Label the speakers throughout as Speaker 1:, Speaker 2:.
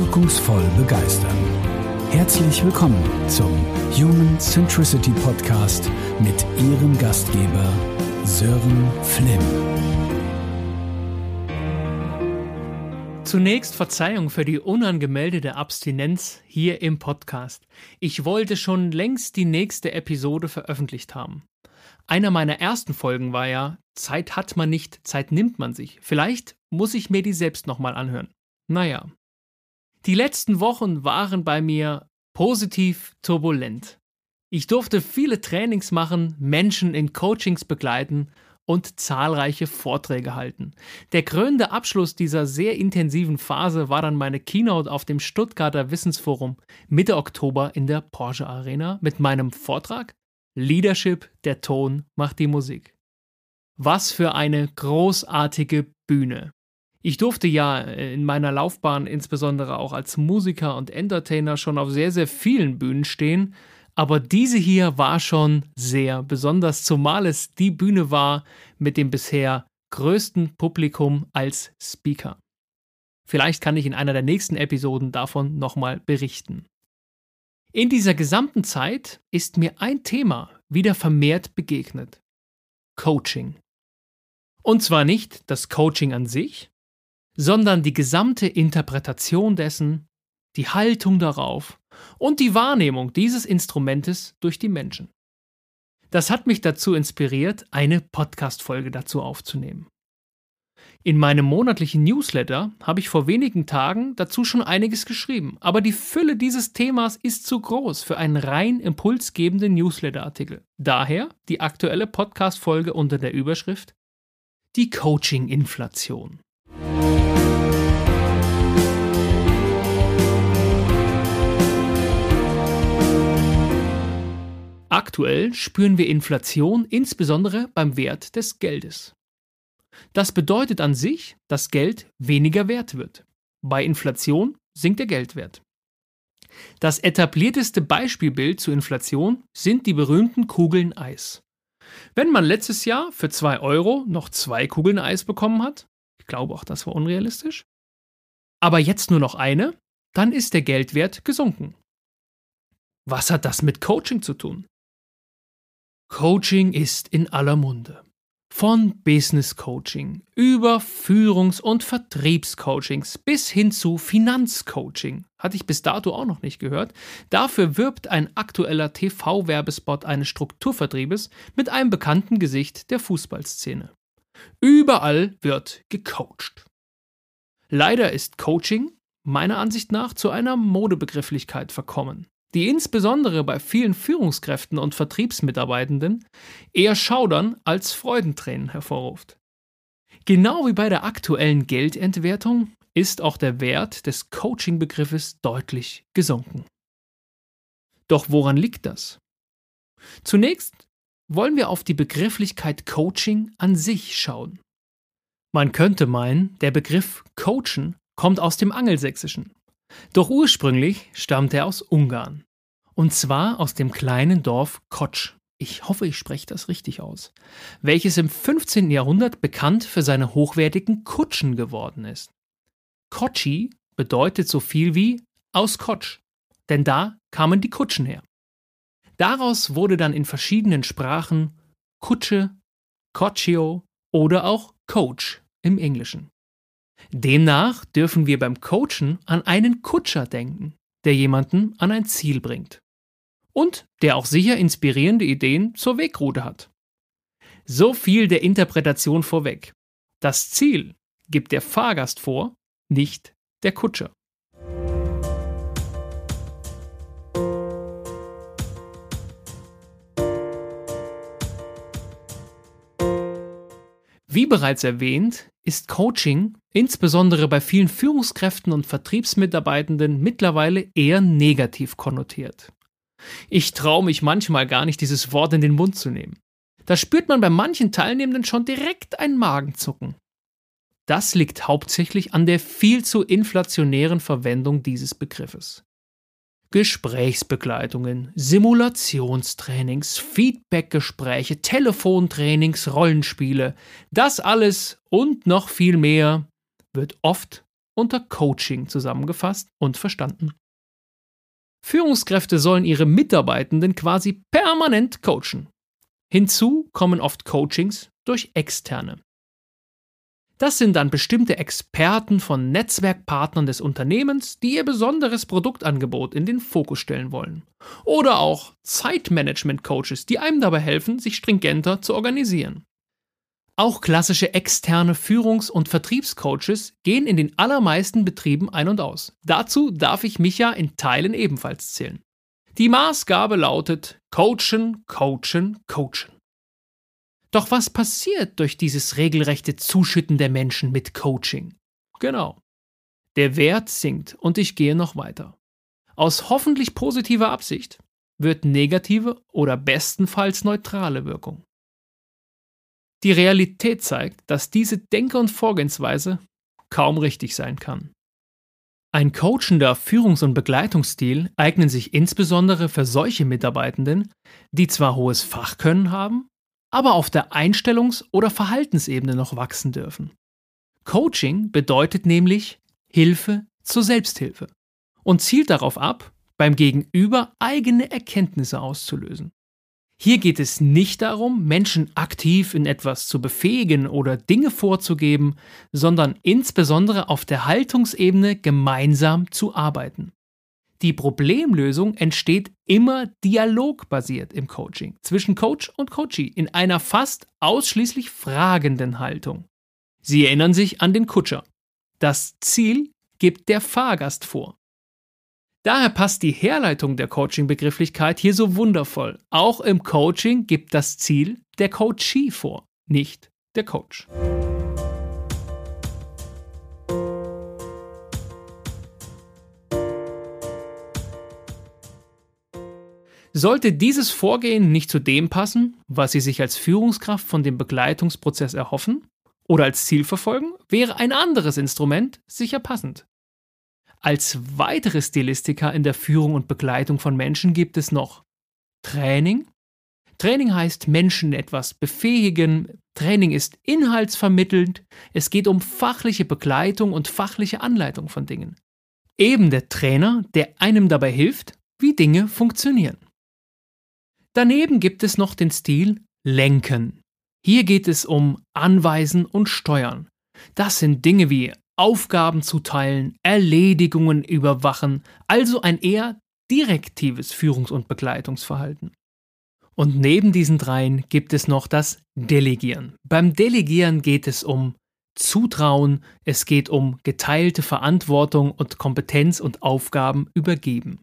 Speaker 1: wirkungsvoll begeistern. Herzlich willkommen zum Human Centricity Podcast mit Ihrem Gastgeber Sören Flimm.
Speaker 2: Zunächst Verzeihung für die unangemeldete Abstinenz hier im Podcast. Ich wollte schon längst die nächste Episode veröffentlicht haben. Einer meiner ersten Folgen war ja Zeit hat man nicht, Zeit nimmt man sich. Vielleicht muss ich mir die selbst nochmal anhören. Naja. Die letzten Wochen waren bei mir positiv turbulent. Ich durfte viele Trainings machen, Menschen in Coachings begleiten und zahlreiche Vorträge halten. Der krönende Abschluss dieser sehr intensiven Phase war dann meine Keynote auf dem Stuttgarter Wissensforum Mitte Oktober in der Porsche Arena mit meinem Vortrag Leadership, der Ton macht die Musik. Was für eine großartige Bühne. Ich durfte ja in meiner Laufbahn insbesondere auch als Musiker und Entertainer schon auf sehr, sehr vielen Bühnen stehen, aber diese hier war schon sehr besonders, zumal es die Bühne war mit dem bisher größten Publikum als Speaker. Vielleicht kann ich in einer der nächsten Episoden davon nochmal berichten. In dieser gesamten Zeit ist mir ein Thema wieder vermehrt begegnet. Coaching. Und zwar nicht das Coaching an sich, sondern die gesamte Interpretation dessen, die Haltung darauf und die Wahrnehmung dieses Instrumentes durch die Menschen. Das hat mich dazu inspiriert, eine Podcast-Folge dazu aufzunehmen. In meinem monatlichen Newsletter habe ich vor wenigen Tagen dazu schon einiges geschrieben, aber die Fülle dieses Themas ist zu groß für einen rein impulsgebenden Newsletter-Artikel. Daher die aktuelle Podcast-Folge unter der Überschrift Die Coaching-Inflation. Aktuell spüren wir Inflation insbesondere beim Wert des Geldes. Das bedeutet an sich, dass Geld weniger wert wird. Bei Inflation sinkt der Geldwert. Das etablierteste Beispielbild zur Inflation sind die berühmten Kugeln Eis. Wenn man letztes Jahr für 2 Euro noch zwei Kugeln Eis bekommen hat, ich glaube auch das war unrealistisch, aber jetzt nur noch eine, dann ist der Geldwert gesunken. Was hat das mit Coaching zu tun? Coaching ist in aller Munde. Von Business Coaching über Führungs- und Vertriebscoachings bis hin zu Finanzcoaching. Hatte ich bis dato auch noch nicht gehört. Dafür wirbt ein aktueller TV-Werbespot eines Strukturvertriebes mit einem bekannten Gesicht der Fußballszene. Überall wird gecoacht. Leider ist Coaching meiner Ansicht nach zu einer Modebegrifflichkeit verkommen die insbesondere bei vielen Führungskräften und Vertriebsmitarbeitenden eher Schaudern als Freudentränen hervorruft. Genau wie bei der aktuellen Geldentwertung ist auch der Wert des Coaching-Begriffes deutlich gesunken. Doch woran liegt das? Zunächst wollen wir auf die Begrifflichkeit Coaching an sich schauen. Man könnte meinen, der Begriff Coachen kommt aus dem Angelsächsischen doch ursprünglich stammt er aus Ungarn. Und zwar aus dem kleinen Dorf Kotsch. Ich hoffe, ich spreche das richtig aus. Welches im 15. Jahrhundert bekannt für seine hochwertigen Kutschen geworden ist. Kotschi bedeutet so viel wie aus Kotsch, denn da kamen die Kutschen her. Daraus wurde dann in verschiedenen Sprachen Kutsche, Koccio oder auch Coach im Englischen. Demnach dürfen wir beim Coachen an einen Kutscher denken, der jemanden an ein Ziel bringt. Und der auch sicher inspirierende Ideen zur Wegroute hat. So viel der Interpretation vorweg. Das Ziel gibt der Fahrgast vor, nicht der Kutscher. Wie bereits erwähnt, ist Coaching insbesondere bei vielen Führungskräften und Vertriebsmitarbeitenden mittlerweile eher negativ konnotiert. Ich traue mich manchmal gar nicht, dieses Wort in den Mund zu nehmen. Da spürt man bei manchen Teilnehmenden schon direkt ein Magenzucken. Das liegt hauptsächlich an der viel zu inflationären Verwendung dieses Begriffes. Gesprächsbegleitungen, Simulationstrainings, Feedbackgespräche, Telefontrainings, Rollenspiele, das alles und noch viel mehr wird oft unter Coaching zusammengefasst und verstanden. Führungskräfte sollen ihre Mitarbeitenden quasi permanent coachen. Hinzu kommen oft Coachings durch Externe. Das sind dann bestimmte Experten von Netzwerkpartnern des Unternehmens, die ihr besonderes Produktangebot in den Fokus stellen wollen. Oder auch Zeitmanagement-Coaches, die einem dabei helfen, sich stringenter zu organisieren. Auch klassische externe Führungs- und Vertriebscoaches gehen in den allermeisten Betrieben ein und aus. Dazu darf ich mich ja in Teilen ebenfalls zählen. Die Maßgabe lautet Coachen, Coachen, Coachen. Doch was passiert durch dieses regelrechte Zuschütten der Menschen mit Coaching? Genau. Der Wert sinkt und ich gehe noch weiter. Aus hoffentlich positiver Absicht wird negative oder bestenfalls neutrale Wirkung. Die Realität zeigt, dass diese Denke- und Vorgehensweise kaum richtig sein kann. Ein coachender Führungs- und Begleitungsstil eignen sich insbesondere für solche Mitarbeitenden, die zwar hohes Fachkönnen haben, aber auf der Einstellungs- oder Verhaltensebene noch wachsen dürfen. Coaching bedeutet nämlich Hilfe zur Selbsthilfe und zielt darauf ab, beim Gegenüber eigene Erkenntnisse auszulösen. Hier geht es nicht darum, Menschen aktiv in etwas zu befähigen oder Dinge vorzugeben, sondern insbesondere auf der Haltungsebene gemeinsam zu arbeiten. Die Problemlösung entsteht immer dialogbasiert im Coaching zwischen Coach und Coachee in einer fast ausschließlich fragenden Haltung. Sie erinnern sich an den Kutscher. Das Ziel gibt der Fahrgast vor. Daher passt die Herleitung der Coaching-Begrifflichkeit hier so wundervoll. Auch im Coaching gibt das Ziel der Coachee vor, nicht der Coach. Sollte dieses Vorgehen nicht zu dem passen, was Sie sich als Führungskraft von dem Begleitungsprozess erhoffen oder als Ziel verfolgen, wäre ein anderes Instrument sicher passend. Als weitere Stilistika in der Führung und Begleitung von Menschen gibt es noch Training. Training heißt Menschen etwas befähigen. Training ist inhaltsvermittelnd. Es geht um fachliche Begleitung und fachliche Anleitung von Dingen. Eben der Trainer, der einem dabei hilft, wie Dinge funktionieren. Daneben gibt es noch den Stil Lenken. Hier geht es um Anweisen und Steuern. Das sind Dinge wie Aufgaben zuteilen, Erledigungen überwachen, also ein eher direktives Führungs- und Begleitungsverhalten. Und neben diesen dreien gibt es noch das Delegieren. Beim Delegieren geht es um Zutrauen, es geht um geteilte Verantwortung und Kompetenz und Aufgaben übergeben.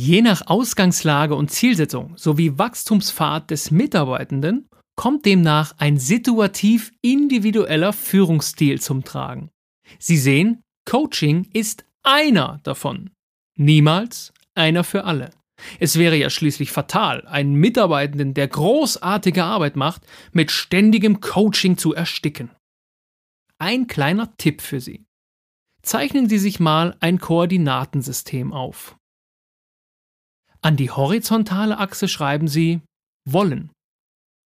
Speaker 2: Je nach Ausgangslage und Zielsetzung sowie Wachstumspfad des Mitarbeitenden kommt demnach ein situativ individueller Führungsstil zum Tragen. Sie sehen, Coaching ist einer davon. Niemals einer für alle. Es wäre ja schließlich fatal, einen Mitarbeitenden, der großartige Arbeit macht, mit ständigem Coaching zu ersticken. Ein kleiner Tipp für Sie. Zeichnen Sie sich mal ein Koordinatensystem auf. An die horizontale Achse schreiben Sie wollen,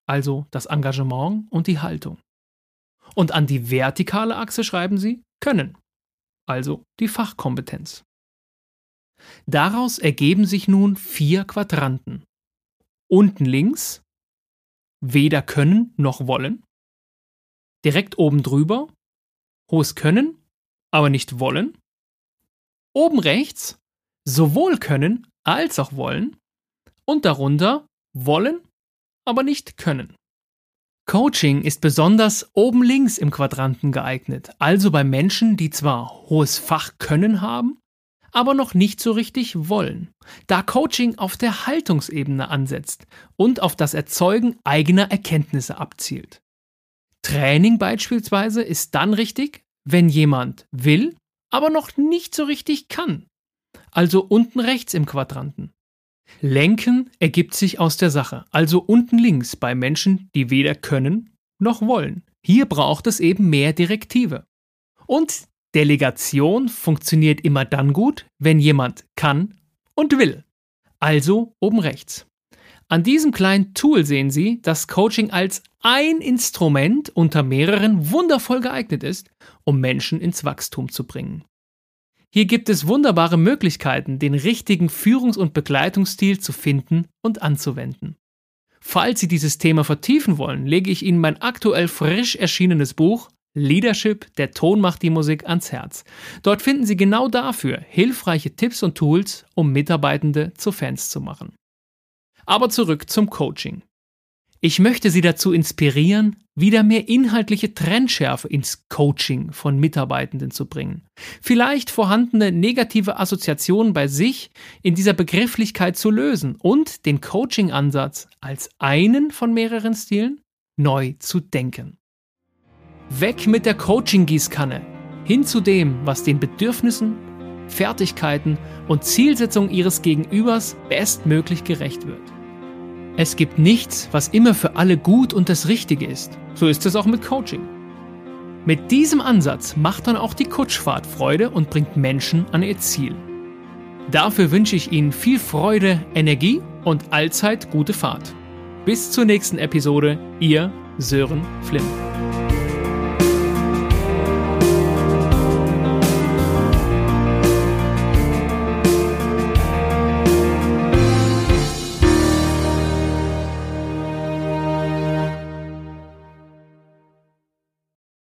Speaker 2: also das Engagement und die Haltung. Und an die vertikale Achse schreiben Sie können, also die Fachkompetenz. Daraus ergeben sich nun vier Quadranten. Unten links weder können noch wollen. Direkt oben drüber hohes Können, aber nicht wollen. Oben rechts sowohl können als auch wollen. Und darunter wollen, aber nicht können. Coaching ist besonders oben links im Quadranten geeignet, also bei Menschen, die zwar hohes Fachkönnen haben, aber noch nicht so richtig wollen, da Coaching auf der Haltungsebene ansetzt und auf das Erzeugen eigener Erkenntnisse abzielt. Training beispielsweise ist dann richtig, wenn jemand will, aber noch nicht so richtig kann, also unten rechts im Quadranten. Lenken ergibt sich aus der Sache, also unten links bei Menschen, die weder können noch wollen. Hier braucht es eben mehr Direktive. Und Delegation funktioniert immer dann gut, wenn jemand kann und will. Also oben rechts. An diesem kleinen Tool sehen Sie, dass Coaching als ein Instrument unter mehreren wundervoll geeignet ist, um Menschen ins Wachstum zu bringen. Hier gibt es wunderbare Möglichkeiten, den richtigen Führungs- und Begleitungsstil zu finden und anzuwenden. Falls Sie dieses Thema vertiefen wollen, lege ich Ihnen mein aktuell frisch erschienenes Buch Leadership, der Ton macht die Musik ans Herz. Dort finden Sie genau dafür hilfreiche Tipps und Tools, um Mitarbeitende zu Fans zu machen. Aber zurück zum Coaching. Ich möchte Sie dazu inspirieren, wieder mehr inhaltliche Trendschärfe ins Coaching von Mitarbeitenden zu bringen. Vielleicht vorhandene negative Assoziationen bei sich in dieser Begrifflichkeit zu lösen und den Coaching-Ansatz als einen von mehreren Stilen neu zu denken. Weg mit der Coaching-Gießkanne, hin zu dem, was den Bedürfnissen, Fertigkeiten und Zielsetzungen Ihres Gegenübers bestmöglich gerecht wird. Es gibt nichts, was immer für alle gut und das Richtige ist. So ist es auch mit Coaching. Mit diesem Ansatz macht dann auch die Kutschfahrt Freude und bringt Menschen an ihr Ziel. Dafür wünsche ich Ihnen viel Freude, Energie und allzeit gute Fahrt. Bis zur nächsten Episode, Ihr Sören Flimm.